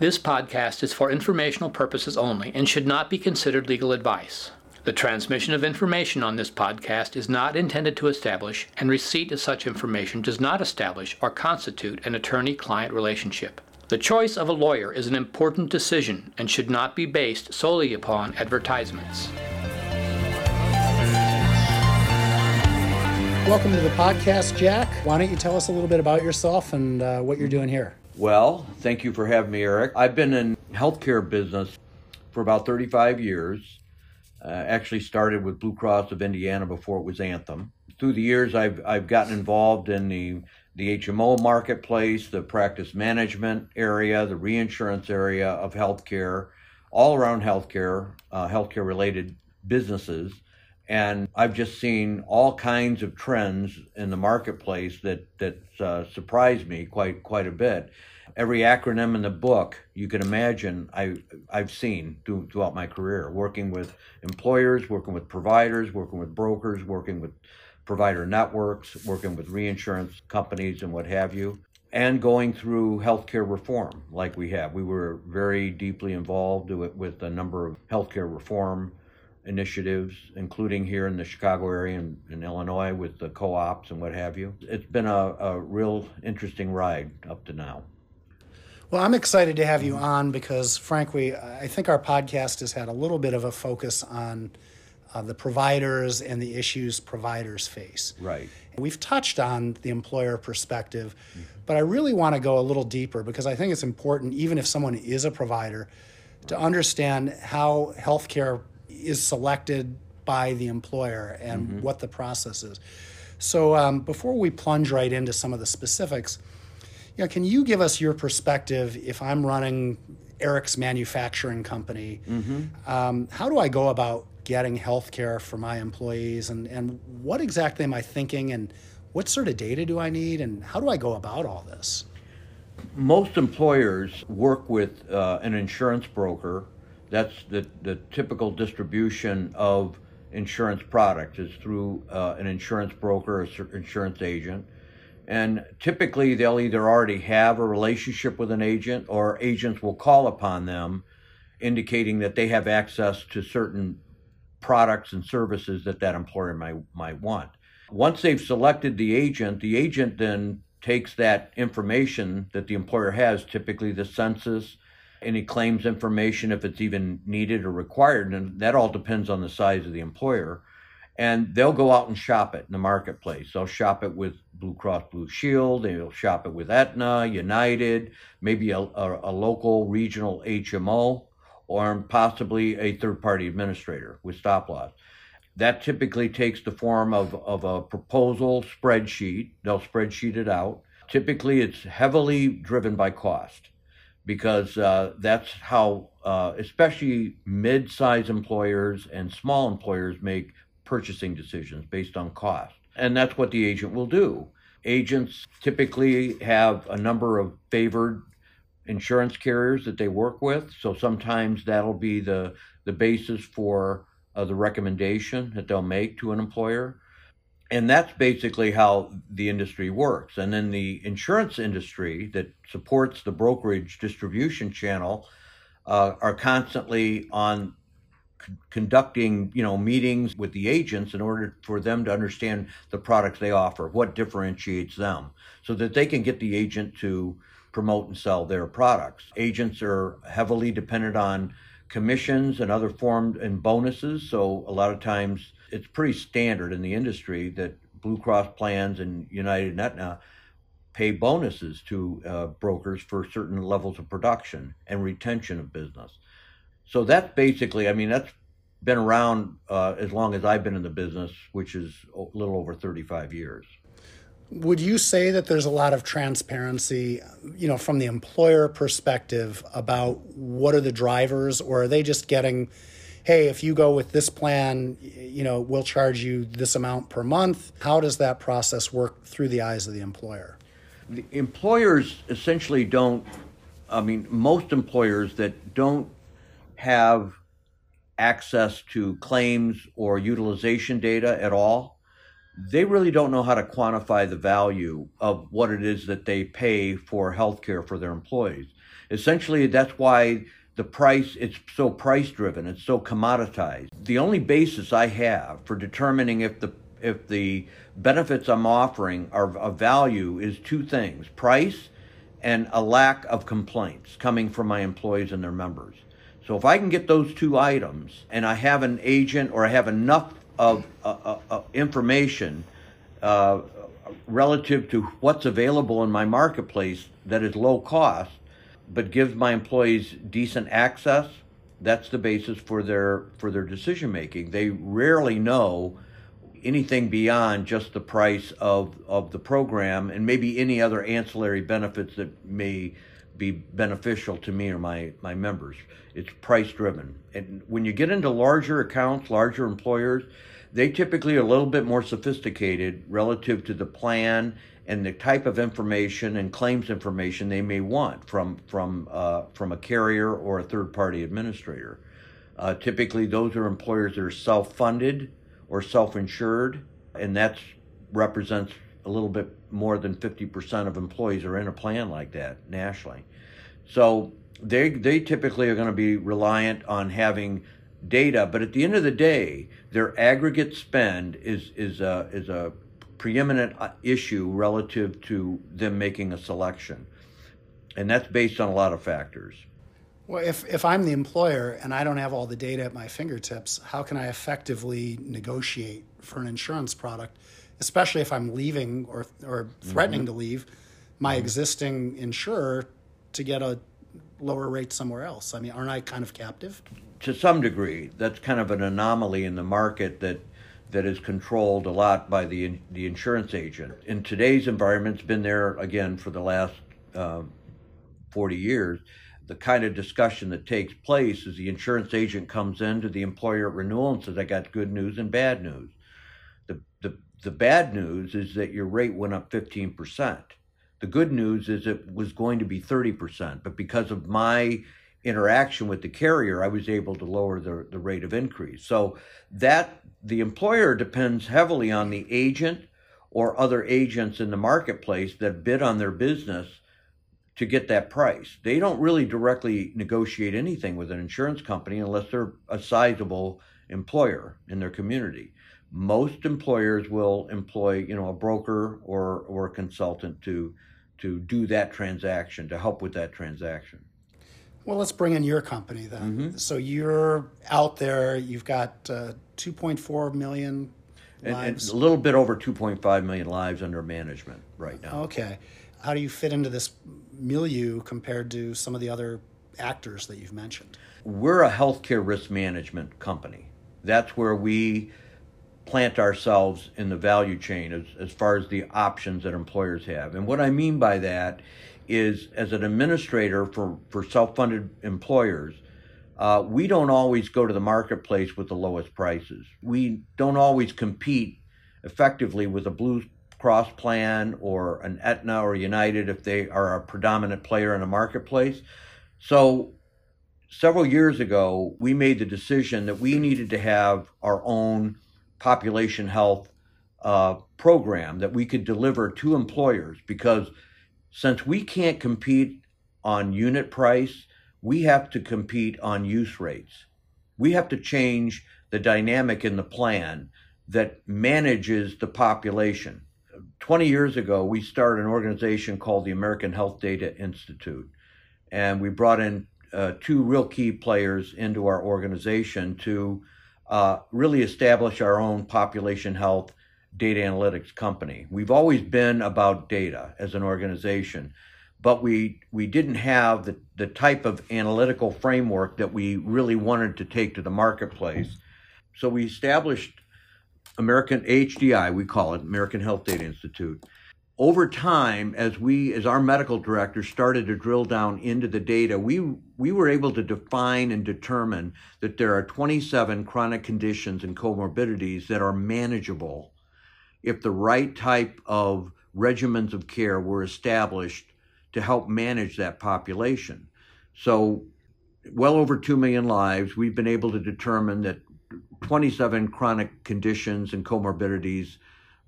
This podcast is for informational purposes only and should not be considered legal advice. The transmission of information on this podcast is not intended to establish, and receipt of such information does not establish or constitute an attorney client relationship. The choice of a lawyer is an important decision and should not be based solely upon advertisements. Welcome to the podcast, Jack. Why don't you tell us a little bit about yourself and uh, what you're doing here? Well, thank you for having me, Eric. I've been in healthcare business for about 35 years. Uh, actually started with Blue Cross of Indiana before it was Anthem. Through the years, I've I've gotten involved in the the HMO marketplace, the practice management area, the reinsurance area of healthcare, all around healthcare, uh, healthcare related businesses. And I've just seen all kinds of trends in the marketplace that that uh, surprised me quite quite a bit. Every acronym in the book you can imagine, I I've seen through, throughout my career, working with employers, working with providers, working with brokers, working with provider networks, working with reinsurance companies, and what have you and going through healthcare reform like we have. We were very deeply involved with, with a number of healthcare reform initiatives, including here in the Chicago area and in Illinois with the co ops and what have you. It's been a, a real interesting ride up to now. Well, I'm excited to have you on because, frankly, I think our podcast has had a little bit of a focus on uh, the providers and the issues providers face. Right. We've touched on the employer perspective, mm-hmm. but I really want to go a little deeper because I think it's important, even if someone is a provider, to understand how healthcare is selected by the employer and mm-hmm. what the process is. So um, before we plunge right into some of the specifics, you know, can you give us your perspective if I'm running Eric's manufacturing company? Mm-hmm. Um, how do I go about getting health care for my employees and, and what exactly am I thinking and what sort of data do I need and how do I go about all this? Most employers work with uh, an insurance broker that's the, the typical distribution of insurance products is through uh, an insurance broker or insurance agent. And typically, they'll either already have a relationship with an agent or agents will call upon them, indicating that they have access to certain products and services that that employer might, might want. Once they've selected the agent, the agent then takes that information that the employer has, typically the census, any claims information if it's even needed or required. And that all depends on the size of the employer. And they'll go out and shop it in the marketplace. They'll shop it with Blue Cross Blue Shield. They'll shop it with Aetna, United, maybe a, a, a local regional HMO, or possibly a third party administrator with stop loss. That typically takes the form of, of a proposal spreadsheet. They'll spreadsheet it out. Typically, it's heavily driven by cost because uh, that's how, uh, especially mid sized employers and small employers make purchasing decisions based on cost. And that's what the agent will do. Agents typically have a number of favored insurance carriers that they work with. So sometimes that'll be the, the basis for uh, the recommendation that they'll make to an employer and that's basically how the industry works. And then the insurance industry that supports the brokerage distribution channel uh, are constantly on conducting, you know, meetings with the agents in order for them to understand the products they offer, what differentiates them, so that they can get the agent to promote and sell their products. Agents are heavily dependent on commissions and other forms and bonuses, so a lot of times it's pretty standard in the industry that Blue Cross plans and United and Aetna pay bonuses to uh, brokers for certain levels of production and retention of business. So that's basically, I mean, that's been around uh, as long as I've been in the business, which is a little over 35 years. Would you say that there's a lot of transparency, you know, from the employer perspective about what are the drivers, or are they just getting hey, if you go with this plan, you know, we'll charge you this amount per month. How does that process work through the eyes of the employer? The employers essentially don't, I mean, most employers that don't have access to claims or utilization data at all, they really don't know how to quantify the value of what it is that they pay for healthcare for their employees. Essentially, that's why the price it's so price driven it's so commoditized the only basis i have for determining if the if the benefits i'm offering are of value is two things price and a lack of complaints coming from my employees and their members so if i can get those two items and i have an agent or i have enough of uh, uh, uh information uh, relative to what's available in my marketplace that is low cost but gives my employees decent access, that's the basis for their for their decision making. They rarely know anything beyond just the price of of the program and maybe any other ancillary benefits that may be beneficial to me or my my members. It's price driven. And when you get into larger accounts, larger employers, they typically are a little bit more sophisticated relative to the plan and the type of information and claims information they may want from from uh, from a carrier or a third party administrator. Uh, typically, those are employers that are self funded or self insured, and that represents a little bit more than 50% of employees are in a plan like that nationally. So they they typically are going to be reliant on having data, but at the end of the day, their aggregate spend is is a is a preeminent uh, issue relative to them making a selection. And that's based on a lot of factors. Well, if, if I'm the employer and I don't have all the data at my fingertips, how can I effectively negotiate for an insurance product, especially if I'm leaving or, or threatening mm-hmm. to leave my mm-hmm. existing insurer to get a lower rate somewhere else? I mean, aren't I kind of captive? To some degree. That's kind of an anomaly in the market that that is controlled a lot by the the insurance agent. In today's environment, it's been there again for the last uh, 40 years. The kind of discussion that takes place is the insurance agent comes in to the employer at renewal and says, "I got good news and bad news." The bad news is that your rate went up 15 percent. The good news is it was going to be 30 percent, but because of my interaction with the carrier, I was able to lower the, the rate of increase. So that the employer depends heavily on the agent or other agents in the marketplace that bid on their business to get that price. They don't really directly negotiate anything with an insurance company unless they're a sizable employer in their community. Most employers will employ, you know, a broker or or a consultant to to do that transaction to help with that transaction. Well, let's bring in your company then. Mm-hmm. So you're out there. You've got uh, 2.4 million lives. And, and a little bit over 2.5 million lives under management right now. Okay. How do you fit into this milieu compared to some of the other actors that you've mentioned? We're a healthcare risk management company. That's where we plant ourselves in the value chain as, as far as the options that employers have. And what I mean by that is as an administrator for, for self-funded employers, uh, we don't always go to the marketplace with the lowest prices. We don't always compete effectively with a Blue Cross plan or an Aetna or United if they are a predominant player in the marketplace. So several years ago, we made the decision that we needed to have our own population health uh, program that we could deliver to employers because – since we can't compete on unit price, we have to compete on use rates. We have to change the dynamic in the plan that manages the population. 20 years ago, we started an organization called the American Health Data Institute. And we brought in uh, two real key players into our organization to uh, really establish our own population health data analytics company. We've always been about data as an organization, but we we didn't have the, the type of analytical framework that we really wanted to take to the marketplace. So we established American HDI, we call it American Health Data Institute. Over time, as we, as our medical director started to drill down into the data, we we were able to define and determine that there are 27 chronic conditions and comorbidities that are manageable if the right type of regimens of care were established to help manage that population. So, well over 2 million lives, we've been able to determine that 27 chronic conditions and comorbidities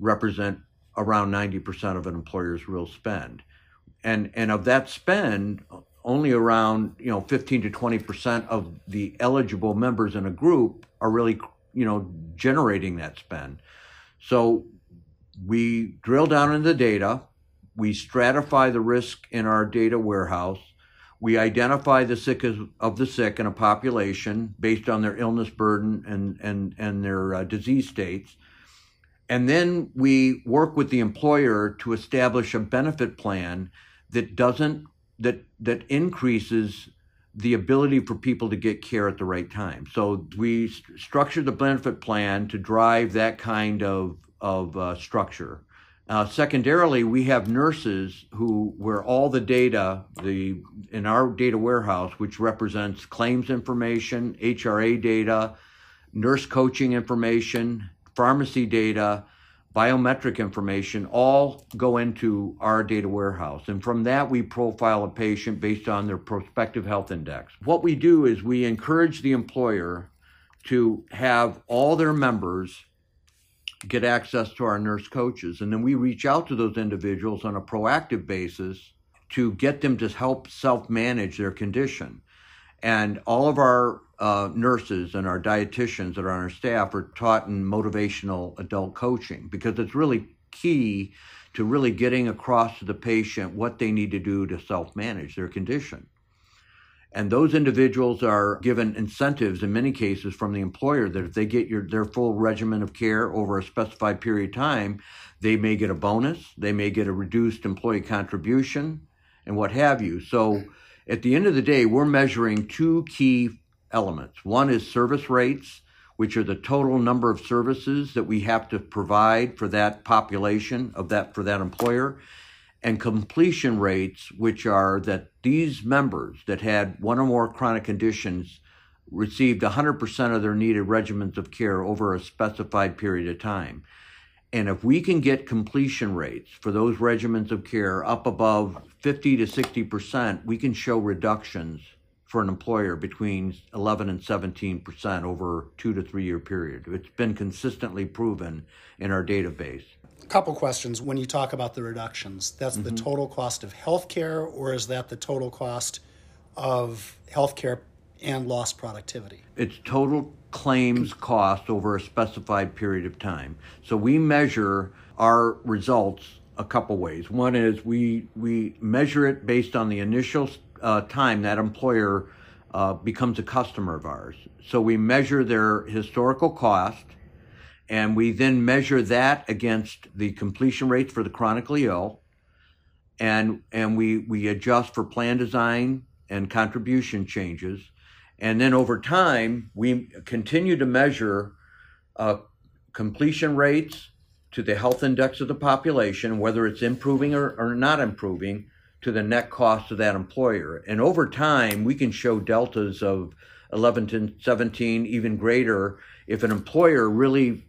represent around 90% of an employer's real spend. And, and of that spend, only around you know 15 to 20 percent of the eligible members in a group are really you know generating that spend. So we drill down into the data, we stratify the risk in our data warehouse, we identify the sick of the sick in a population based on their illness burden and and and their uh, disease states. And then we work with the employer to establish a benefit plan that doesn't that that increases the ability for people to get care at the right time. So we st- structure the benefit plan to drive that kind of of uh, structure. Uh, secondarily, we have nurses who, where all the data, the in our data warehouse, which represents claims information, HRA data, nurse coaching information, pharmacy data, biometric information, all go into our data warehouse. And from that, we profile a patient based on their prospective health index. What we do is we encourage the employer to have all their members get access to our nurse coaches. And then we reach out to those individuals on a proactive basis to get them to help self manage their condition. And all of our uh, nurses and our dietitians that are on our staff are taught in motivational adult coaching because it's really key to really getting across to the patient what they need to do to self manage their condition. And those individuals are given incentives in many cases from the employer that if they get your, their full regimen of care over a specified period of time, they may get a bonus, they may get a reduced employee contribution, and what have you. So at the end of the day, we're measuring two key elements. One is service rates, which are the total number of services that we have to provide for that population of that for that employer and completion rates, which are that these members that had one or more chronic conditions received 100% of their needed regimens of care over a specified period of time. And if we can get completion rates for those regimens of care up above 50 to 60%, we can show reductions for an employer between 11 and 17% over two to three year period. It's been consistently proven in our database couple questions when you talk about the reductions. That's mm-hmm. the total cost of healthcare, or is that the total cost of healthcare and lost productivity? It's total claims cost over a specified period of time. So we measure our results a couple ways. One is we we measure it based on the initial uh, time that employer uh, becomes a customer of ours. So we measure their historical cost and we then measure that against the completion rates for the chronically ill and and we we adjust for plan design and contribution changes and then over time we continue to measure uh, completion rates to the health index of the population whether it's improving or, or not improving to the net cost of that employer and over time we can show deltas of 11 to 17 even greater if an employer really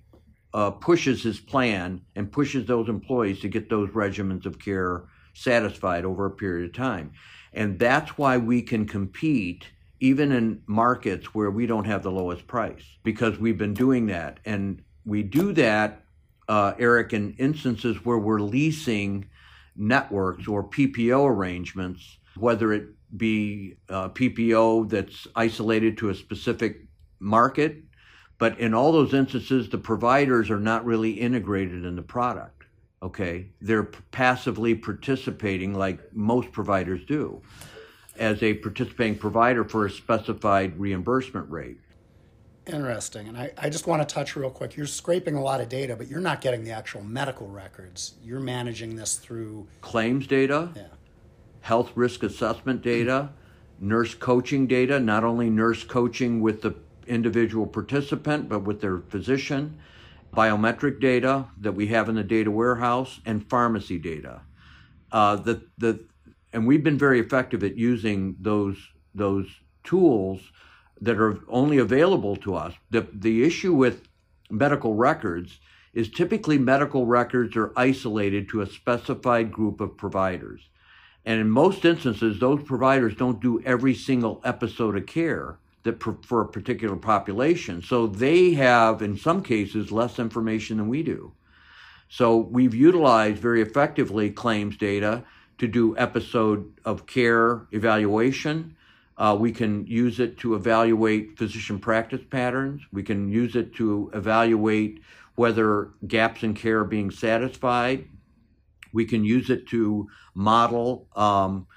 uh, pushes his plan and pushes those employees to get those regimens of care satisfied over a period of time. And that's why we can compete even in markets where we don't have the lowest price because we've been doing that. And we do that, uh, Eric, in instances where we're leasing networks or PPO arrangements, whether it be uh, PPO that's isolated to a specific market but in all those instances, the providers are not really integrated in the product. Okay. They're passively participating like most providers do as a participating provider for a specified reimbursement rate. Interesting. And I, I just want to touch real quick. You're scraping a lot of data, but you're not getting the actual medical records. You're managing this through claims data, yeah. health risk assessment data, nurse coaching data, not only nurse coaching with the individual participant, but with their physician, biometric data that we have in the data warehouse, and pharmacy data. Uh, the, the, and we've been very effective at using those, those tools that are only available to us. The, the issue with medical records is typically medical records are isolated to a specified group of providers. And in most instances, those providers don't do every single episode of care that for a particular population. So they have, in some cases, less information than we do. So we've utilized very effectively claims data to do episode of care evaluation. Uh, we can use it to evaluate physician practice patterns. We can use it to evaluate whether gaps in care are being satisfied. We can use it to model um,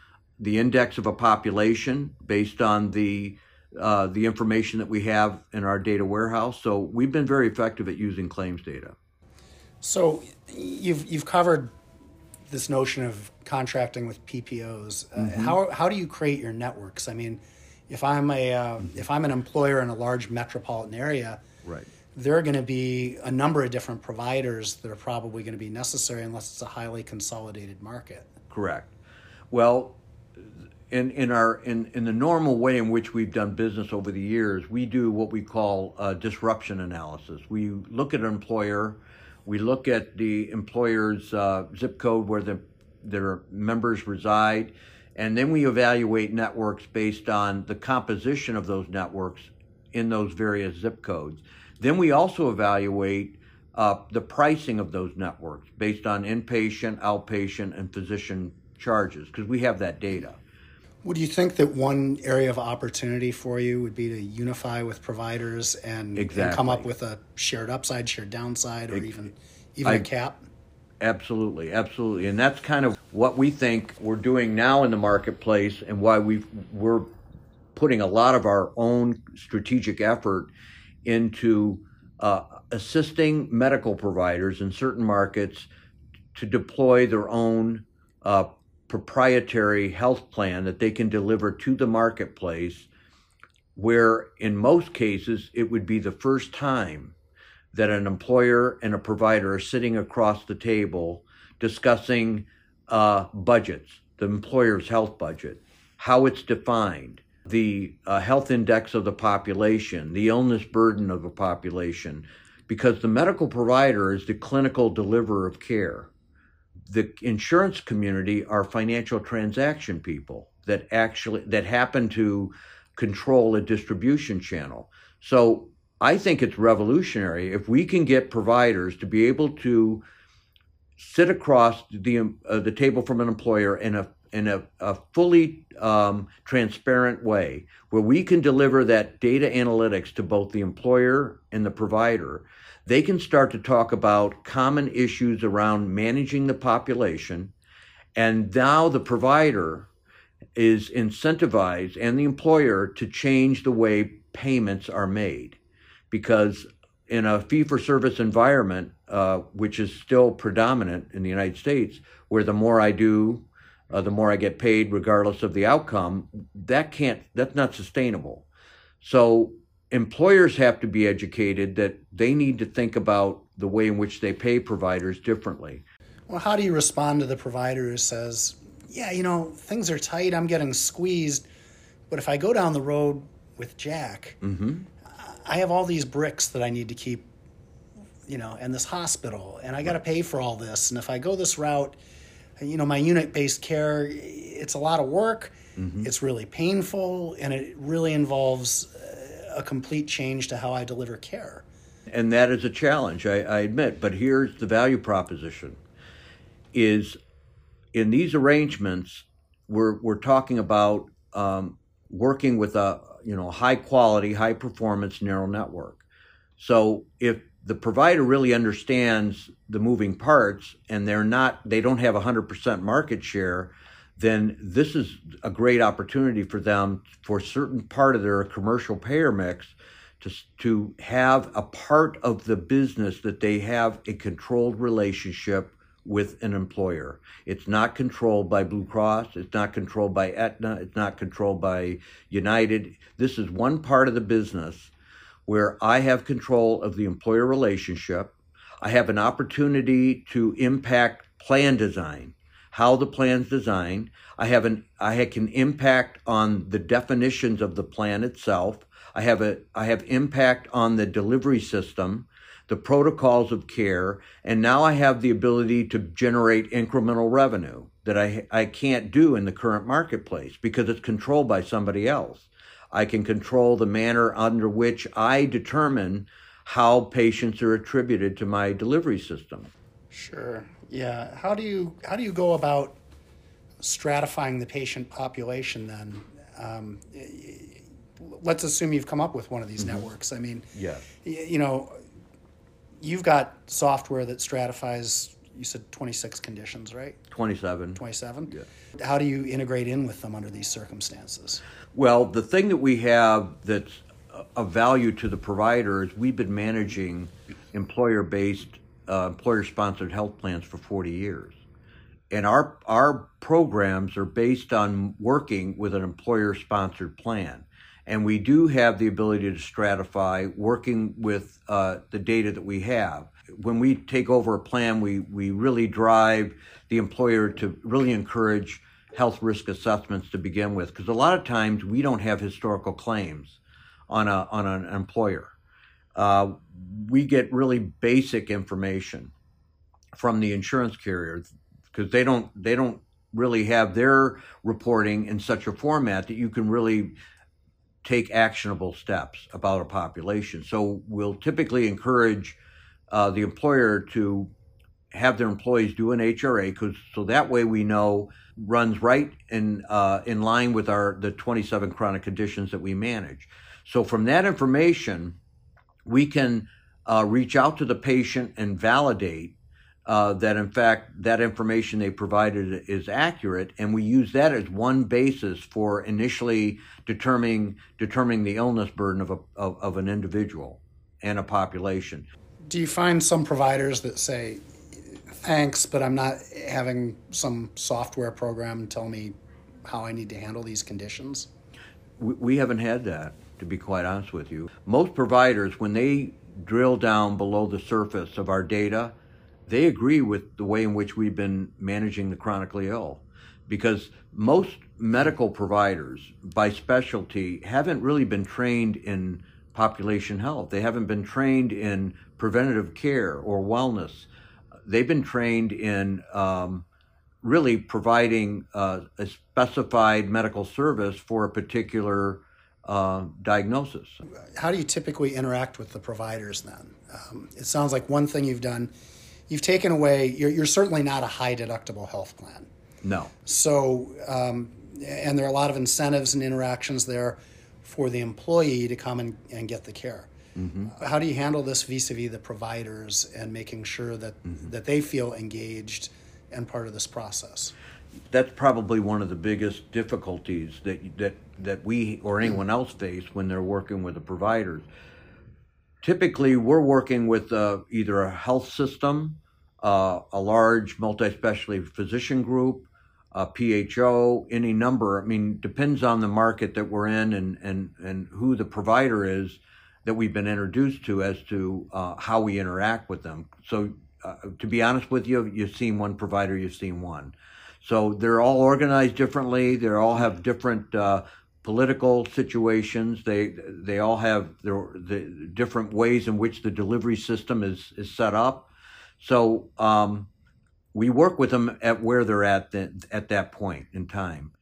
the index of a population based on the uh, the information that we have in our data warehouse. So we've been very effective at using claims data. So you've you've covered this notion of contracting with PPOs. Uh, mm-hmm. How how do you create your networks? I mean, if I'm a uh, mm-hmm. if I'm an employer in a large metropolitan area, right. There are going to be a number of different providers that are probably going to be necessary unless it's a highly consolidated market. Correct. Well, in, in our in, in the normal way in which we've done business over the years, we do what we call disruption analysis. We look at an employer, we look at the employer's uh, zip code where the, their members reside, and then we evaluate networks based on the composition of those networks in those various zip codes. Then we also evaluate uh, the pricing of those networks based on inpatient, outpatient, and physician charges because we have that data. Would you think that one area of opportunity for you would be to unify with providers and, exactly. and come up with a shared upside, shared downside, or it, even even I, a cap? Absolutely, absolutely, and that's kind of what we think we're doing now in the marketplace, and why we we're putting a lot of our own strategic effort into uh, assisting medical providers in certain markets to deploy their own uh, proprietary health plan that they can deliver to the marketplace, where in most cases it would be the first time that an employer and a provider are sitting across the table discussing uh, budgets, the employer's health budget, how it's defined, the uh, health index of the population, the illness burden of the population, because the medical provider is the clinical deliverer of care the insurance community are financial transaction people that actually that happen to control a distribution channel. So I think it's revolutionary if we can get providers to be able to sit across the uh, the table from an employer in a in a, a fully um, transparent way where we can deliver that data analytics to both the employer and the provider they can start to talk about common issues around managing the population. And now the provider is incentivized and the employer to change the way payments are made. Because in a fee for service environment, uh, which is still predominant in the United States, where the more I do, uh, the more I get paid, regardless of the outcome, that can't, that's not sustainable. So employers have to be educated that they need to think about the way in which they pay providers differently. Well, how do you respond to the provider who says, yeah, you know, things are tight, I'm getting squeezed, but if I go down the road with Jack, mm-hmm. I have all these bricks that I need to keep, you know, and this hospital, and I got to pay for all this. And if I go this route, you know, my unit based care, it's a lot of work, mm-hmm. it's really painful, and it really involves a complete change to how I deliver care. And that is a challenge, I, I admit. But here's the value proposition: is in these arrangements, we're we're talking about um, working with a you know high quality, high performance neural network. So if the provider really understands the moving parts and they're not they don't have 100% market share then this is a great opportunity for them for certain part of their commercial payer mix to, to have a part of the business that they have a controlled relationship with an employer. It's not controlled by Blue Cross, it's not controlled by Aetna, it's not controlled by United. This is one part of the business where I have control of the employer relationship. I have an opportunity to impact plan design how the plan's designed. I have an I can impact on the definitions of the plan itself. I have a I have impact on the delivery system, the protocols of care, and now I have the ability to generate incremental revenue that I I can't do in the current marketplace because it's controlled by somebody else. I can control the manner under which I determine how patients are attributed to my delivery system. Sure. Yeah. How do you how do you go about stratifying the patient population, then um, let's assume you've come up with one of these mm-hmm. networks. I mean, yeah. you know, you've got software that stratifies. You said 26 conditions, right? 27. 27. Yeah. How do you integrate in with them under these circumstances? Well, the thing that we have that's of value to the provider is we've been managing employer-based, uh, employer-sponsored health plans for 40 years. And our our programs are based on working with an employer sponsored plan. And we do have the ability to stratify working with uh, the data that we have. When we take over a plan we we really drive the employer to really encourage health risk assessments to begin with because a lot of times we don't have historical claims on a on an employer. Uh, we get really basic information from the insurance carrier because they don't they don't really have their reporting in such a format that you can really take actionable steps about a population. So we'll typically encourage uh, the employer to have their employees do an HRA because so that way we know runs right in uh, in line with our the 27 chronic conditions that we manage. So from that information, we can uh, reach out to the patient and validate uh, that in fact that information they provided is accurate, and we use that as one basis for initially determining determining the illness burden of a, of, of an individual and a population. Do you find some providers that say, "Thanks, but I'm not having some software program tell me how I need to handle these conditions"? We, we haven't had that, to be quite honest with you. Most providers, when they drill down below the surface of our data they agree with the way in which we've been managing the chronically ill because most medical providers by specialty haven't really been trained in population health. They haven't been trained in preventative care or wellness. They've been trained in um, really providing uh, a specified medical service for a particular uh, diagnosis. How do you typically interact with the providers then? Um, it sounds like one thing you've done you've taken away. You're, you're certainly not a high deductible health plan. No. So, um, and there are a lot of incentives and interactions there for the employee to come and, and get the care. Mm-hmm. How do you handle this vis-a-vis the providers and making sure that mm-hmm. that they feel engaged and part of this process? That's probably one of the biggest difficulties that that that we or anyone else face when they're working with the providers typically we're working with uh, either a health system, uh, a large multi-specialty physician group, a PHO, any number. I mean, depends on the market that we're in and and and who the provider is that we've been introduced to as to uh, how we interact with them. So, uh, to be honest with you, you've seen one provider, you've seen one. So they're all organized differently. They all have different uh, political situations. They they all have their the different ways in which the delivery system is is set up. So um, we work with them at where they're at the, at that point in time.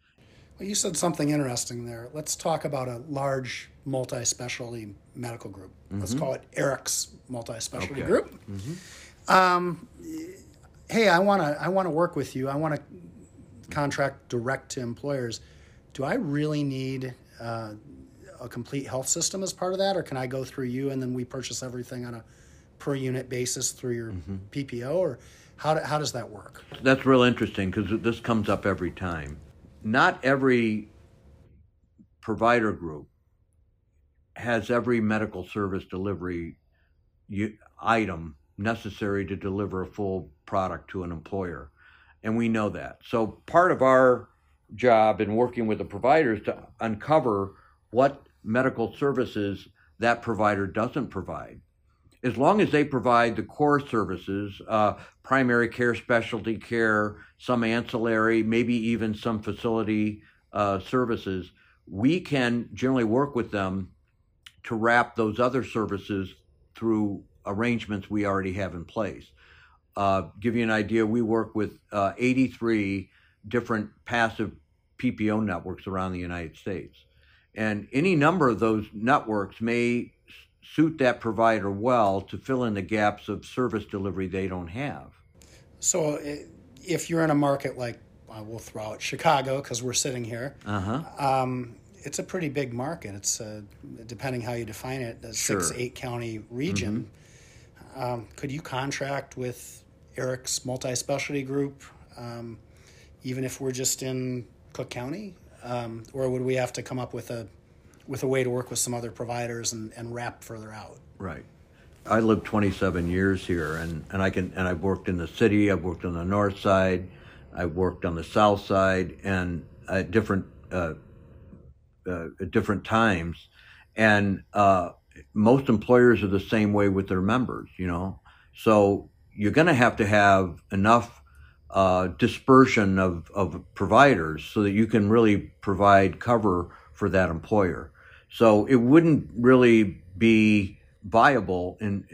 Well, you said something interesting there. Let's talk about a large multi-specialty medical group. Mm-hmm. Let's call it Eric's multi-specialty okay. group. Mm-hmm. Um, hey, I want to I want to work with you. I want to contract direct to employers do I really need uh, a complete health system as part of that, or can I go through you and then we purchase everything on a per unit basis through your mm-hmm. PPO, or how, do, how does that work? That's real interesting because this comes up every time. Not every provider group has every medical service delivery item necessary to deliver a full product to an employer. And we know that. So part of our job in working with the providers to uncover what medical services that provider doesn't provide. As long as they provide the core services, uh, primary care, specialty care, some ancillary, maybe even some facility uh, services, we can generally work with them to wrap those other services through arrangements we already have in place. Uh, give you an idea, we work with uh, 83 different passive PPO networks around the United States. And any number of those networks may suit that provider well to fill in the gaps of service delivery they don't have. So, if you're in a market like I will throw out Chicago because we're sitting here. Uh-huh. Um, it's a pretty big market. It's uh, depending how you define it, a six, eight county region. Mm-hmm. Um, could you contract with Eric's multi specialty group, um, even if we're just in Cook County, um, or would we have to come up with a with a way to work with some other providers and, and wrap further out? Right. I lived 27 years here, and, and I can and I've worked in the city. I've worked on the north side. I've worked on the south side, and at different uh, uh, at different times. And uh, most employers are the same way with their members. You know, so you're going to have to have enough uh, dispersion of, of providers so that you can really provide cover for that employer. So it wouldn't really be viable in,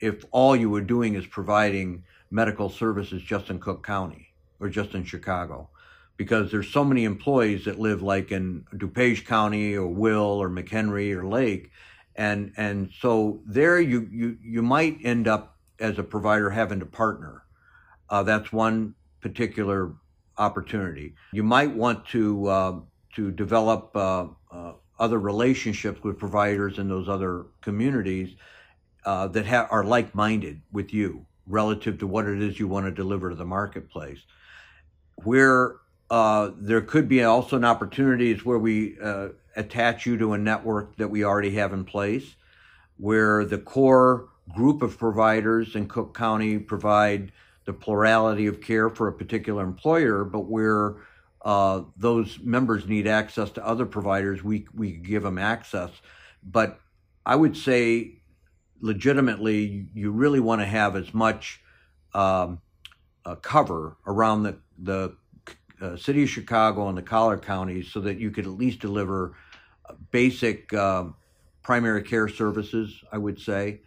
if all you were doing is providing medical services just in Cook County or just in Chicago. Because there's so many employees that live like in DuPage County or Will or McHenry or Lake. And, and so there you, you, you might end up as a provider having to partner. Uh, that's one particular opportunity. You might want to uh, to develop uh, uh, other relationships with providers in those other communities uh, that ha- are like-minded with you relative to what it is you want to deliver to the marketplace. Where uh, there could be also an opportunity is where we uh, attach you to a network that we already have in place, where the core group of providers in Cook County provide the plurality of care for a particular employer, but where uh, those members need access to other providers, we we give them access. But I would say, legitimately, you really want to have as much um, uh, cover around the the uh, city of Chicago and the collar counties, so that you could at least deliver uh, basic um primary care services. I would say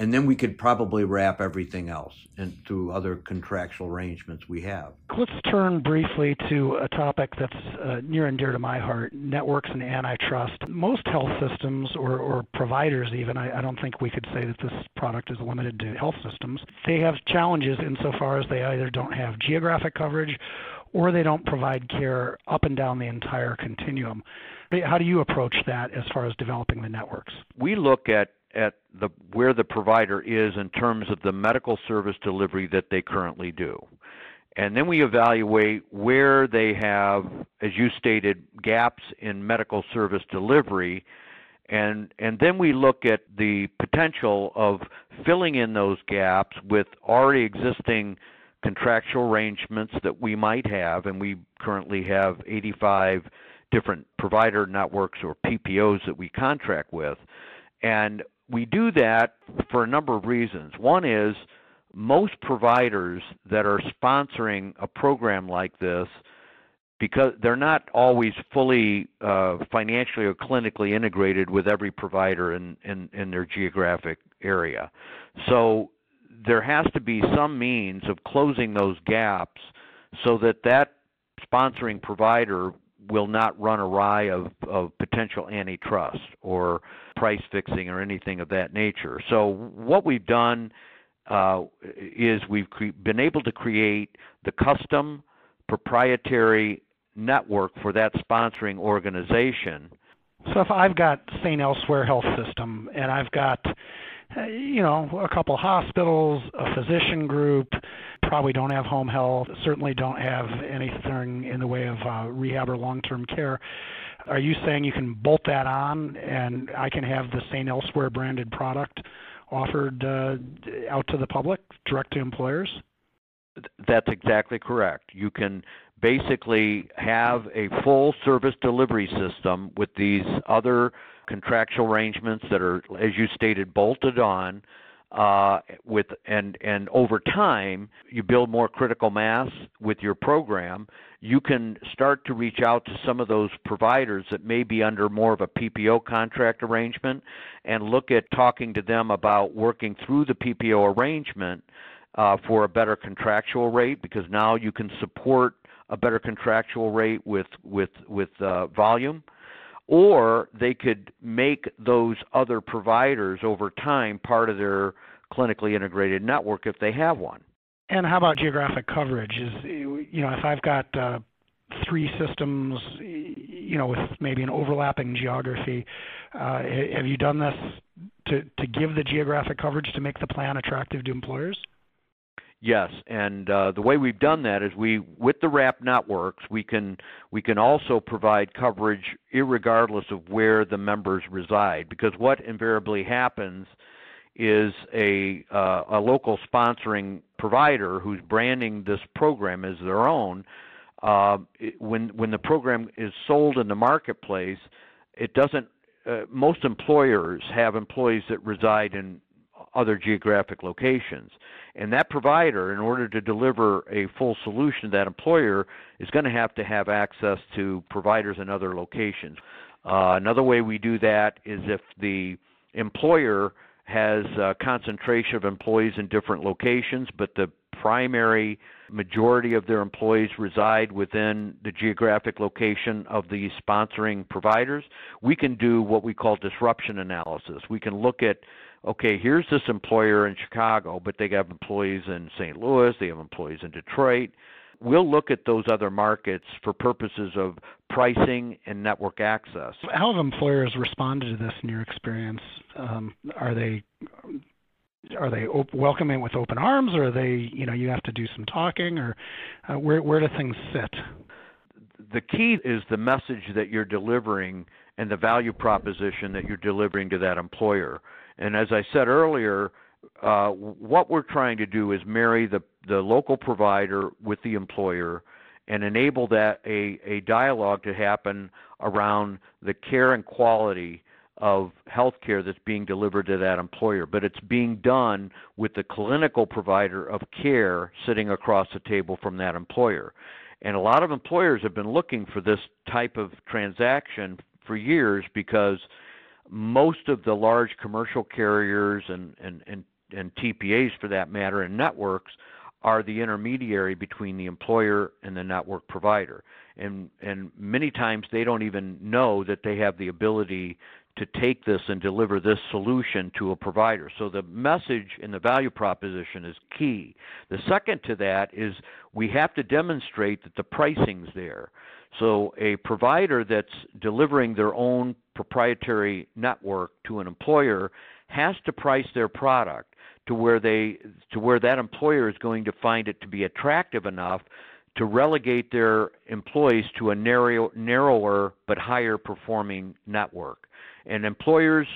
and then we could probably wrap everything else into other contractual arrangements we have. Let's turn briefly to a topic that's uh, near and dear to my heart networks and antitrust. Most health systems, or, or providers even, I, I don't think we could say that this product is limited to health systems, they have challenges insofar as they either don't have geographic coverage or they don't provide care up and down the entire continuum. How do you approach that as far as developing the networks? we look at at the where the provider is in terms of the medical service delivery that they currently do. And then we evaluate where they have, as you stated, gaps in medical service delivery. And, and then we look at the potential of filling in those gaps with already existing contractual arrangements that we might have. And we currently have 85 different provider networks or PPOs that we contract with. And we do that for a number of reasons. One is most providers that are sponsoring a program like this, because they're not always fully uh, financially or clinically integrated with every provider in, in, in their geographic area. So there has to be some means of closing those gaps so that that sponsoring provider will not run awry of, of potential antitrust or price fixing or anything of that nature. So what we've done uh, is we've cre- been able to create the custom proprietary network for that sponsoring organization. So if I've got St. Elsewhere Health System and I've got you know, a couple hospitals, a physician group, probably don't have home health, certainly don't have anything in the way of uh, rehab or long-term care. Are you saying you can bolt that on and I can have the St. Elsewhere branded product offered uh, out to the public, direct to employers? That's exactly correct. You can basically have a full service delivery system with these other contractual arrangements that are, as you stated, bolted on. Uh, with and and over time, you build more critical mass with your program. You can start to reach out to some of those providers that may be under more of a PPO contract arrangement, and look at talking to them about working through the PPO arrangement uh, for a better contractual rate because now you can support a better contractual rate with with with uh, volume or they could make those other providers over time part of their clinically integrated network if they have one. And how about geographic coverage? Is you know, if I've got uh, three systems, you know, with maybe an overlapping geography, uh, have you done this to, to give the geographic coverage to make the plan attractive to employers? Yes, and uh, the way we've done that is we, with the WRAP networks, we can we can also provide coverage regardless of where the members reside. Because what invariably happens is a uh, a local sponsoring provider who's branding this program as their own. Uh, when when the program is sold in the marketplace, it doesn't. Uh, most employers have employees that reside in other geographic locations. And that provider, in order to deliver a full solution to that employer, is going to have to have access to providers in other locations. Uh, another way we do that is if the employer has a concentration of employees in different locations, but the primary majority of their employees reside within the geographic location of the sponsoring providers, we can do what we call disruption analysis. We can look at okay, here's this employer in Chicago, but they have employees in St. Louis, they have employees in Detroit. We'll look at those other markets for purposes of pricing and network access. How have employers responded to this in your experience? Um, are they are they op- welcoming with open arms, or are they you know you have to do some talking, or uh, where where do things sit? The key is the message that you're delivering and the value proposition that you're delivering to that employer. And as I said earlier, uh, what we're trying to do is marry the, the local provider with the employer and enable that a, a dialogue to happen around the care and quality of health care that's being delivered to that employer. But it's being done with the clinical provider of care sitting across the table from that employer. And a lot of employers have been looking for this type of transaction for years because most of the large commercial carriers and, and, and, and TPAs for that matter and networks are the intermediary between the employer and the network provider. And, and many times they don't even know that they have the ability to take this and deliver this solution to a provider. So the message and the value proposition is key. The second to that is we have to demonstrate that the pricing's there. So a provider that's delivering their own proprietary network to an employer has to price their product to where they to where that employer is going to find it to be attractive enough to relegate their employees to a narrow, narrower but higher performing network. And employers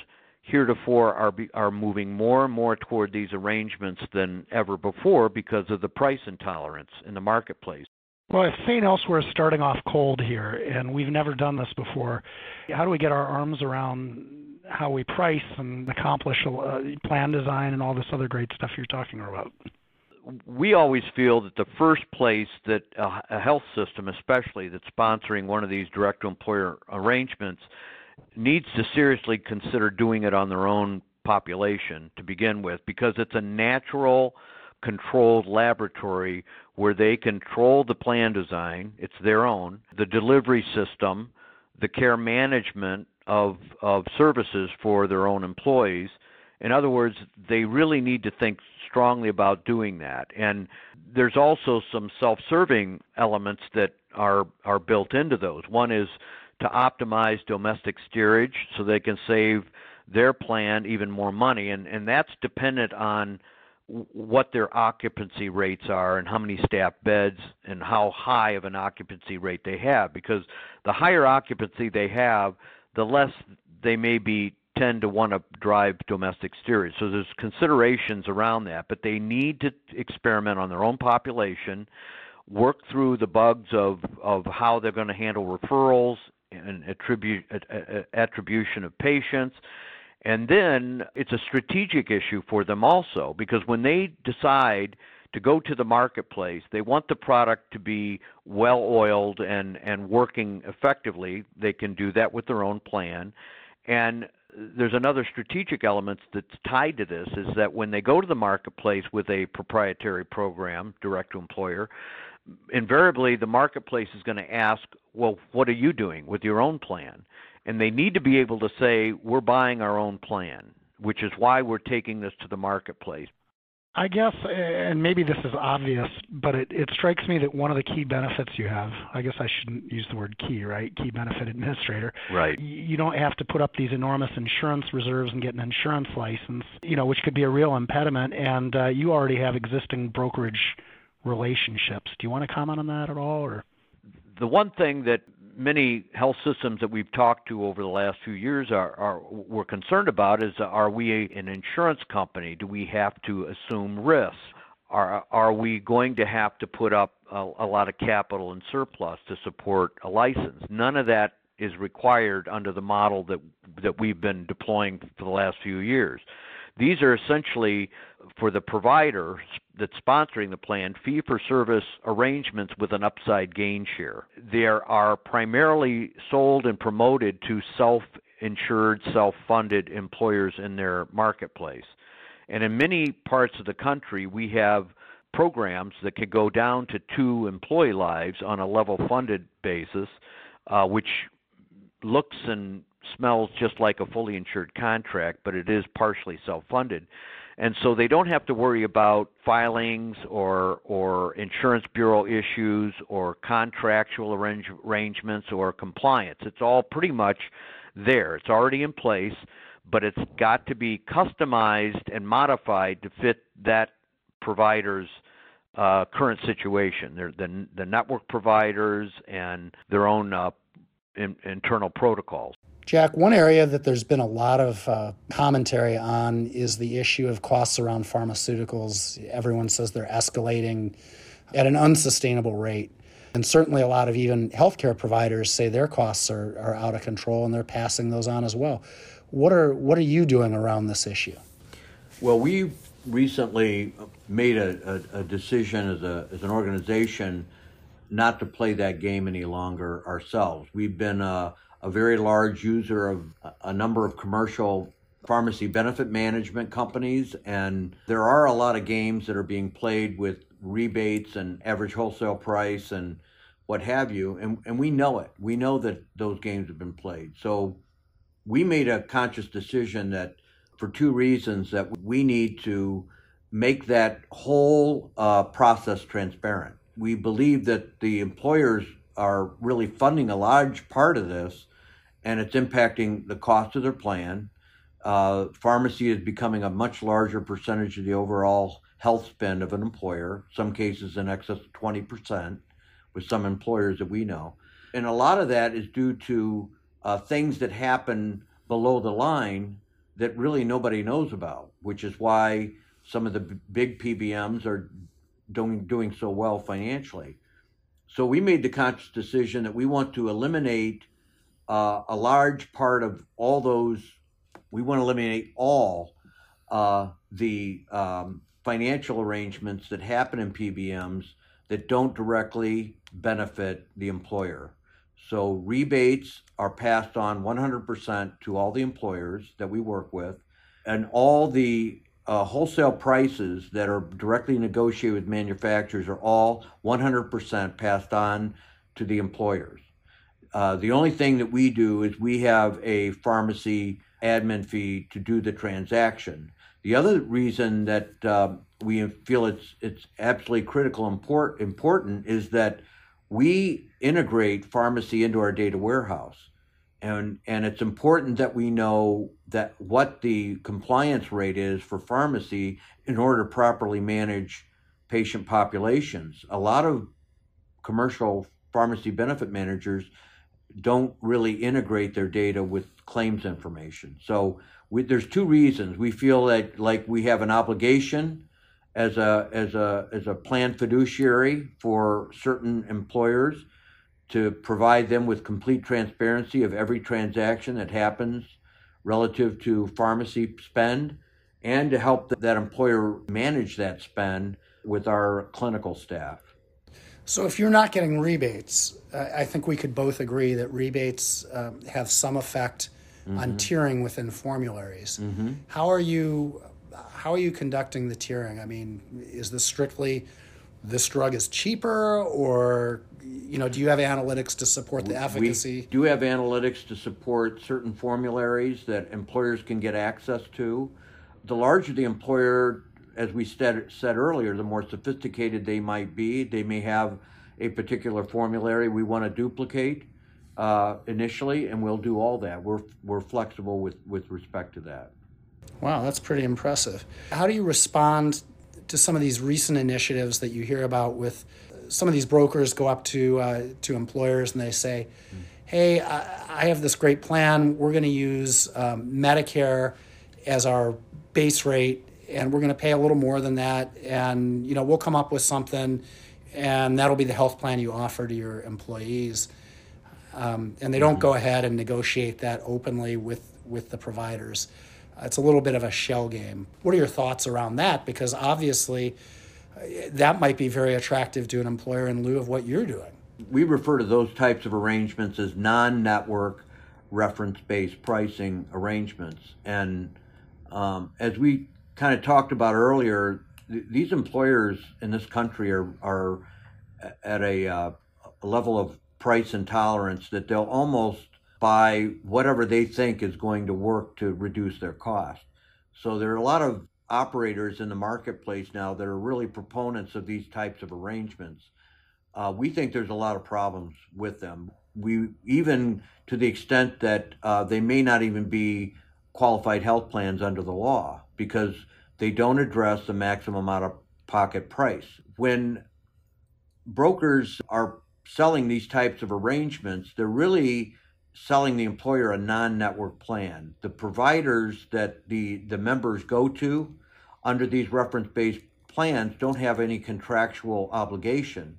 heretofore are are moving more and more toward these arrangements than ever before because of the price intolerance in the marketplace. Well, if St. Elsewhere starting off cold here, and we've never done this before, how do we get our arms around how we price and accomplish uh, plan design and all this other great stuff you're talking about? We always feel that the first place that a health system, especially that's sponsoring one of these direct to employer arrangements, needs to seriously consider doing it on their own population to begin with because it's a natural controlled laboratory where they control the plan design, it's their own, the delivery system, the care management of, of services for their own employees. In other words, they really need to think strongly about doing that. And there's also some self serving elements that are, are built into those. One is to optimize domestic steerage so they can save their plan even more money. And, and that's dependent on what their occupancy rates are and how many staff beds and how high of an occupancy rate they have because the higher occupancy they have the less they may be tend to want to drive domestic steerage. So there's considerations around that but they need to experiment on their own population work through the bugs of of how they're going to handle referrals and attribute attribution of patients and then it's a strategic issue for them also because when they decide to go to the marketplace, they want the product to be well oiled and, and working effectively. They can do that with their own plan. And there's another strategic element that's tied to this is that when they go to the marketplace with a proprietary program, direct to employer, invariably the marketplace is going to ask, well, what are you doing with your own plan? And they need to be able to say we're buying our own plan, which is why we're taking this to the marketplace. I guess, and maybe this is obvious, but it, it strikes me that one of the key benefits you have, I guess I shouldn't use the word key, right? Key benefit administrator. Right. You don't have to put up these enormous insurance reserves and get an insurance license, you know, which could be a real impediment. And uh, you already have existing brokerage relationships. Do you want to comment on that at all? Or the one thing that many health systems that we've talked to over the last few years are, are we're concerned about is are we a, an insurance company? Do we have to assume risks? Are are we going to have to put up a, a lot of capital and surplus to support a license? None of that is required under the model that that we've been deploying for the last few years. These are essentially for the provider that's sponsoring the plan fee for service arrangements with an upside gain share. They are primarily sold and promoted to self insured, self funded employers in their marketplace. And in many parts of the country, we have programs that could go down to two employee lives on a level funded basis, uh, which looks and smells just like a fully insured contract, but it is partially self funded and so they don't have to worry about filings or or insurance bureau issues or contractual arrange, arrangements or compliance. It's all pretty much there. It's already in place, but it's got to be customized and modified to fit that provider's uh, current situation. They're the the network providers and their own uh, in, internal protocols. Jack, one area that there's been a lot of uh, commentary on is the issue of costs around pharmaceuticals. Everyone says they're escalating at an unsustainable rate. And certainly, a lot of even healthcare providers say their costs are, are out of control and they're passing those on as well. What are, what are you doing around this issue? Well, we recently made a, a, a decision as, a, as an organization not to play that game any longer ourselves. We've been uh, a very large user of a number of commercial pharmacy benefit management companies, and there are a lot of games that are being played with rebates and average wholesale price and what have you, and, and we know it. We know that those games have been played. So we made a conscious decision that for two reasons that we need to make that whole uh, process transparent. We believe that the employers are really funding a large part of this and it's impacting the cost of their plan. Uh, pharmacy is becoming a much larger percentage of the overall health spend of an employer, some cases in excess of 20% with some employers that we know. And a lot of that is due to uh, things that happen below the line that really nobody knows about, which is why some of the b- big PBMs are doing, doing so well financially. So we made the conscious decision that we want to eliminate uh, a large part of all those, we want to eliminate all uh, the um, financial arrangements that happen in PBMs that don't directly benefit the employer. So rebates are passed on 100% to all the employers that we work with, and all the uh, wholesale prices that are directly negotiated with manufacturers are all 100% passed on to the employers. Uh, the only thing that we do is we have a pharmacy admin fee to do the transaction. The other reason that uh, we feel it's it's absolutely critical import, important is that we integrate pharmacy into our data warehouse. And, and it's important that we know that what the compliance rate is for pharmacy in order to properly manage patient populations. A lot of commercial pharmacy benefit managers don't really integrate their data with claims information. So we, there's two reasons. We feel that like we have an obligation as a as a as a plan fiduciary for certain employers to provide them with complete transparency of every transaction that happens relative to pharmacy spend and to help that employer manage that spend with our clinical staff. So, if you're not getting rebates, I think we could both agree that rebates um, have some effect mm-hmm. on tiering within formularies. Mm-hmm. How are you? How are you conducting the tiering? I mean, is this strictly this drug is cheaper, or you know, do you have analytics to support the efficacy? We do have analytics to support certain formularies that employers can get access to. The larger the employer, as we said, said earlier, the more sophisticated they might be, they may have a particular formulary we want to duplicate uh, initially, and we'll do all that. We're, we're flexible with, with respect to that. Wow, that's pretty impressive. How do you respond to some of these recent initiatives that you hear about with some of these brokers go up to uh, to employers and they say, "Hey, I, I have this great plan. We're going to use um, Medicare as our base rate, and we're going to pay a little more than that, and you know we'll come up with something, and that'll be the health plan you offer to your employees." Um, and they don't go ahead and negotiate that openly with with the providers. It's a little bit of a shell game. What are your thoughts around that? Because obviously, that might be very attractive to an employer in lieu of what you're doing. We refer to those types of arrangements as non network reference based pricing arrangements. And um, as we kind of talked about earlier, th- these employers in this country are, are at a, uh, level of price intolerance that they'll almost buy whatever they think is going to work to reduce their cost. So there are a lot of operators in the marketplace now that are really proponents of these types of arrangements. Uh, we think there's a lot of problems with them. We even to the extent that uh, they may not even be qualified health plans under the law because they don't address the maximum out of pocket price. When brokers are selling these types of arrangements, they're really selling the employer a non-network plan. The providers that the, the members go to under these reference-based plans don't have any contractual obligation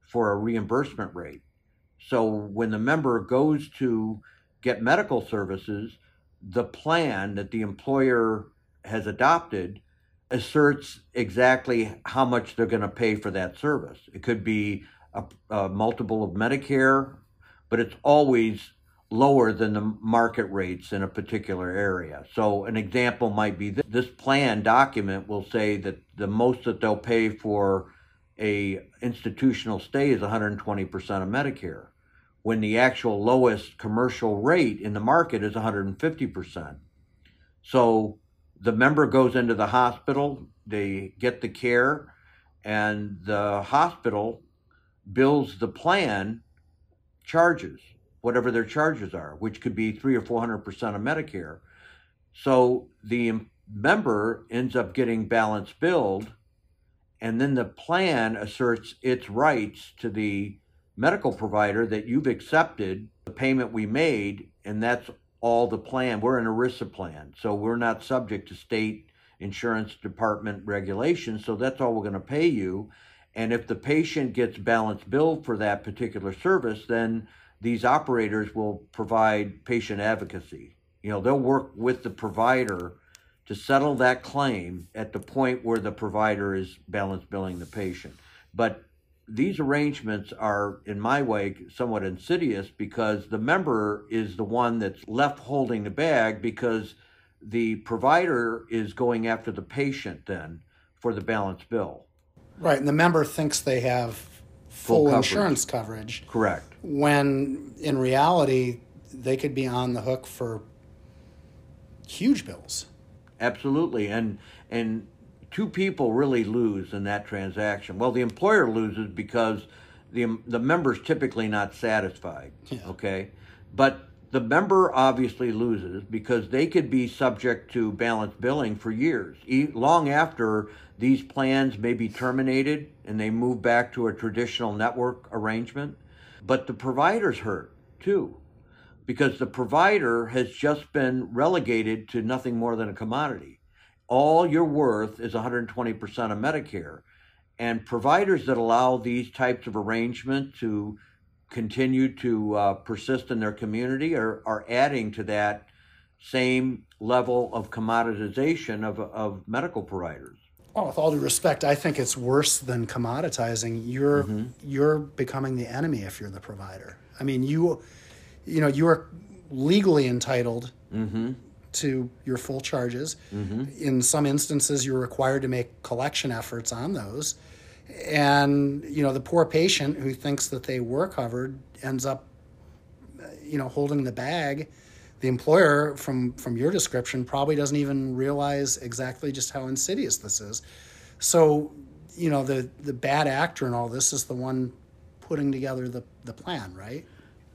for a reimbursement rate. So when the member goes to get medical services, the plan that the employer has adopted asserts exactly how much they're going to pay for that service. It could be a, a multiple of Medicare, but it's always lower than the market rates in a particular area. So an example might be this, this plan document will say that the most that they'll pay for a institutional stay is 120% of Medicare when the actual lowest commercial rate in the market is 150%. So the member goes into the hospital, they get the care, and the hospital bills the plan charges, whatever their charges are, which could be three or four hundred percent of Medicare. So the member ends up getting balance billed, and then the plan asserts its rights to the medical provider that you've accepted the payment we made, and that's all the plan. We're an ERISA plan, so we're not subject to state insurance department regulations, so that's all we're going to pay you. And if the patient gets balance billed for that particular service, then these operators will provide patient advocacy. You know, they'll work with the provider to settle that claim at the point where the provider is balance billing the patient. But these arrangements are, in my way, somewhat insidious because the member is the one that's left holding the bag because the provider is going after the patient then for the balance bill. Right, and the member thinks they have full, Full coverage. insurance coverage Correct. when in reality they could be on the hook for huge bills. Absolutely, and and two people really lose in that transaction. Well, the employer loses because the the member's typically not satisfied. Yeah. Okay, but the member obviously loses because they could be subject to balance billing for years, long after these plans may be terminated and they move back to a traditional network arrangement. But the provider's hurt too because the provider has just been relegated to nothing more than a commodity. All you're worth is 120% of Medicare. And providers that allow these types of arrangements to continue to uh, persist in their community are, are adding to that same level of commoditization of, of medical providers. Well, with all due respect, I think it's worse than commoditizing. You're you're becoming the enemy if you're the provider. I mean, you you know you are legally entitled to your full charges. Mm-hmm. In some instances, you're required to make collection efforts on those, and you know the poor patient who thinks that they were covered ends up, you know, holding the bag the employer, from from your description, probably doesn't even realize exactly just how insidious this is. So, you know, the the bad actor in all this is the one putting together the the plan, right?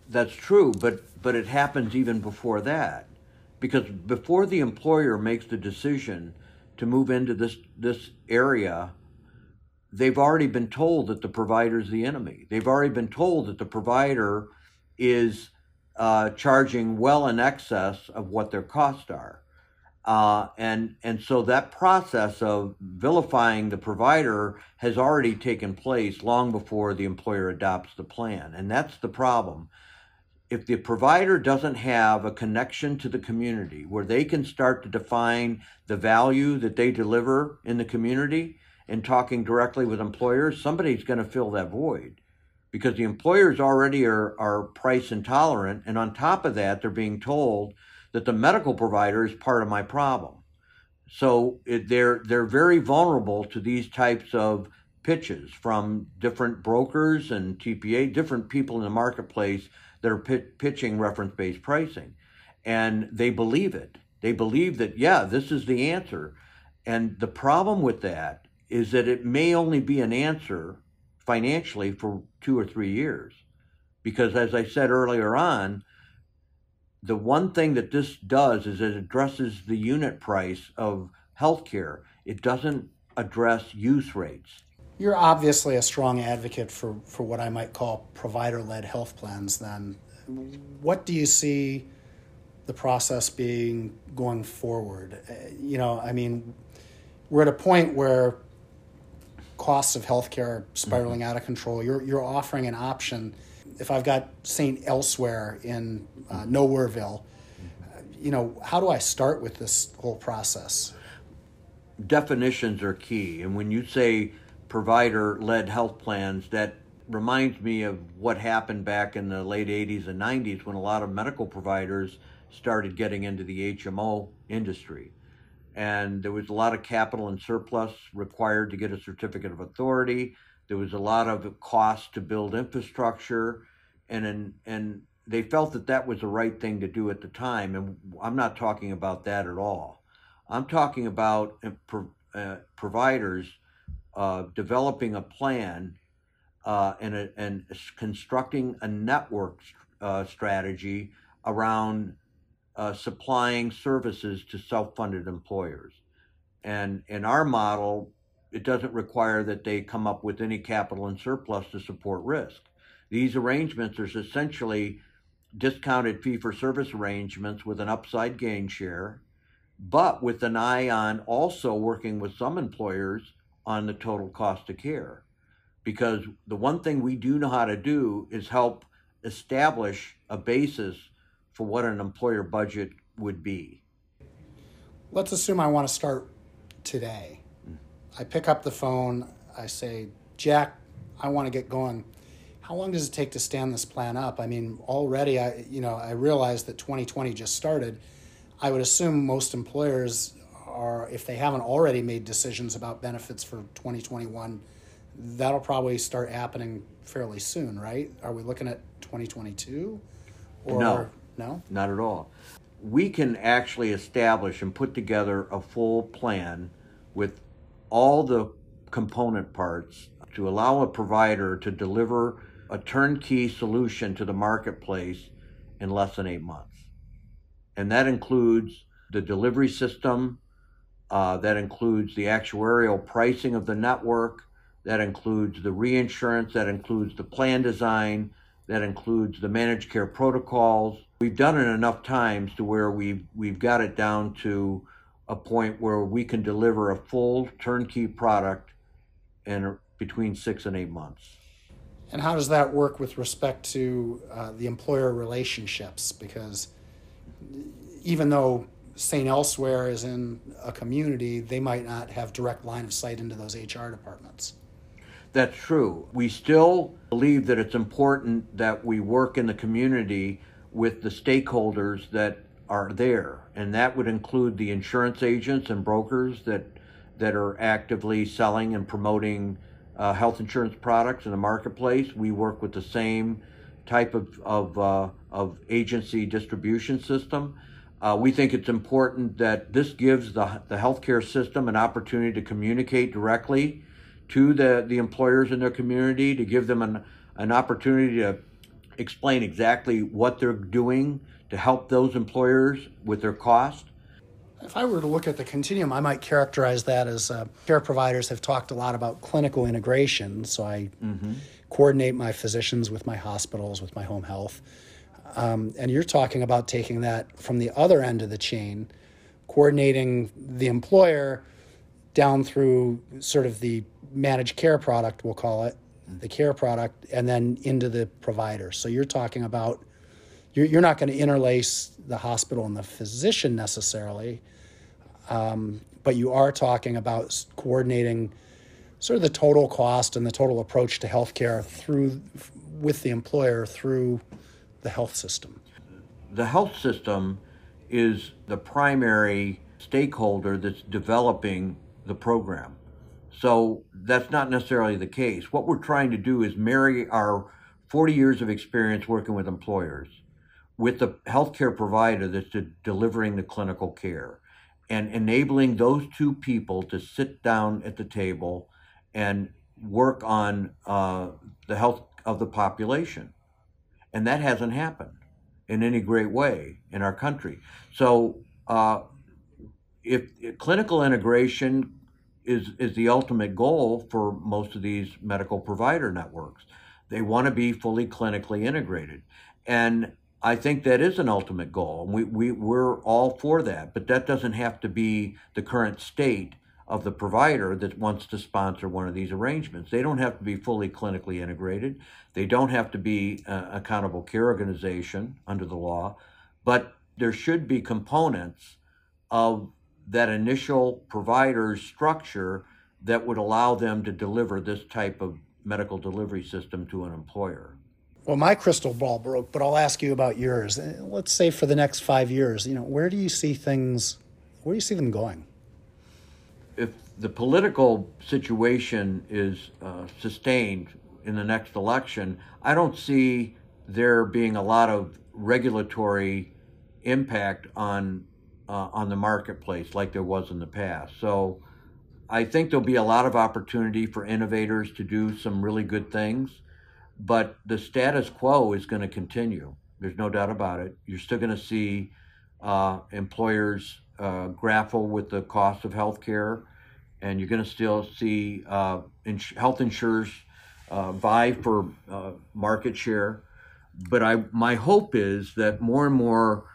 That's true, but but it happens even before that, because before the employer makes the decision to move into this this area they've already been told that the provider is the enemy. They've already been told that the provider is uh, charging well in excess of what their costs are. Uh, and and so that process of vilifying the provider has already taken place long before the employer adopts the plan, and that's the problem. If the provider doesn't have a connection to the community where they can start to define the value that they deliver in the community, and talking directly with employers, somebody's going to fill that void because the employers already are, are price intolerant. And on top of that, they're being told that the medical provider is part of my problem. So it, they're, they're very vulnerable to these types of pitches from different brokers and TPA, different people in the marketplace that are pitching reference based pricing. And they believe it. They believe that, yeah, this is the answer. And the problem with that is that it may only be an answer financially for two or three years. Because as I said earlier on, the one thing that this does is it addresses the unit price of healthcare. It doesn't address use rates. You're obviously a strong advocate for, for what I might call provider led health plans, then. What do you see the process being going forward? Uh, you know, I mean, we're at a point where costs of healthcare are spiraling mm-hmm. out of control. You're you're offering an option. If I've got St. Elsewhere in uh, Nowhereville, you know, how do I start with this whole process? Definitions are key, and when you say provider-led health plans, that reminds me of what happened back in the late 80s and 90s when a lot of medical providers started getting into the HMO industry and there was a lot of capital and surplus required to get a certificate of authority. There was a lot of cost to build infrastructure, and and, and they felt that that was the right thing to do at the time. And I'm not talking about that at all. I'm talking about uh, uh providers developing a plan uh, and, a, and constructing a network uh, strategy around uh, supplying services to self-funded employers. And in our model, it doesn't require that they come up with any capital and surplus to support risk. These arrangements are essentially discounted fee for service arrangements with an upside gain share, but with an eye on also working with some employers on the total cost of care. Because the one thing we do know how to do is help establish a basis for what an employer budget would be. Let's assume I want to start today. Mm. I pick up the phone, I say, Jack, I want to get going. How long does it take to stand this plan up? I mean, already I you know, I realize that 2020 just started. I would assume most employers are if they haven't already made decisions about benefits for 2021, that'll probably start happening fairly soon, right? Are we looking at 2022? Or no. No? Not at all. We can actually establish and put together a full plan with all the component parts to allow a provider to deliver a turnkey solution to the marketplace in less than eight months. And that includes the delivery system, uh, that includes the actuarial pricing of the network, that includes the reinsurance, that includes the plan design, that includes the managed care protocols, We've done it enough times to where we've we've got it down to a point where we can deliver a full turnkey product in between six and eight months. And how does that work with respect to uh, the employer relationships? Because even though St. Elsewhere is in a community, they might not have direct line of sight into those HR departments. That's true. We still believe that it's important that we work in the community with the stakeholders that are there, and that would include the insurance agents and brokers that that are actively selling and promoting uh, health insurance products in the marketplace. We work with the same type of, of uh, of agency distribution system. Uh, we think it's important that this gives the, the healthcare system an opportunity to communicate directly to the, the employers in their community, to give them an, an opportunity to explain exactly what they're doing to help those employers with their cost. If I were to look at the continuum, I might characterize that as uh, care providers have talked a lot about clinical integration. So I mm-hmm. coordinate my physicians with my hospitals, with my home health. Um, and you're talking about taking that from the other end of the chain, coordinating the employer down through sort of the managed care product, we'll call it, the care product, and then into the provider. So you're talking about you're, you're not going to interlace the hospital and the physician necessarily, um, but you are talking about coordinating sort of the total cost and the total approach to healthcare through with the employer through the health system. The health system is the primary stakeholder that's developing the program. So that's not necessarily the case. What we're trying to do is marry our 40 years of experience working with employers with the healthcare provider that's delivering the clinical care and enabling those two people to sit down at the table and work on uh, the health of the population. And that hasn't happened in any great way in our country. So, uh, if, if clinical integration is is the ultimate goal for most of these medical provider networks. They want to be fully clinically integrated. And I think that is an ultimate goal. We, we, we're all for that, but that doesn't have to be the current state of the provider that wants to sponsor one of these arrangements. They don't have to be fully clinically integrated. They don't have to be an accountable care organization under the law, but there should be components of that initial provider structure that would allow them to deliver this type of medical delivery system to an employer. Well, my crystal ball broke, but I'll ask you about yours. Uh, let's say for the next five years, you know, where do you see things? Where do you see them going? If the political situation is uh, sustained in the next election, I don't see there being a lot of regulatory impact on uh, on the marketplace like there was in the past. So I think there'll be a lot of opportunity for innovators to do some really good things, but the status quo is going to continue. There's no doubt about it. You're still going to see uh, employers uh, grapple with the cost of health care, and you're going to still see uh, ins- health insurers uh, vie for uh, market share. But I, my hope is that more and more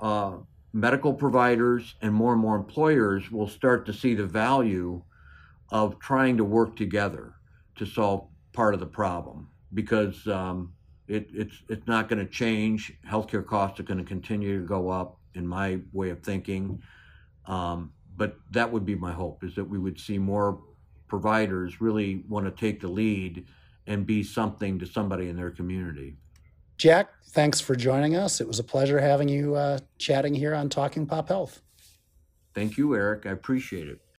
uh, medical providers and more and more employers will start to see the value of trying to work together to solve part of the problem because um, it, it's it's not going to change. Healthcare costs are going to continue to go up, in my way of thinking. Um, but that would be my hope: is that we would see more providers really want to take the lead and be something to somebody in their community. Jack, thanks for joining us. It was a pleasure having you uh, chatting here on Talking Pop Health. Thank you, Eric. I appreciate it.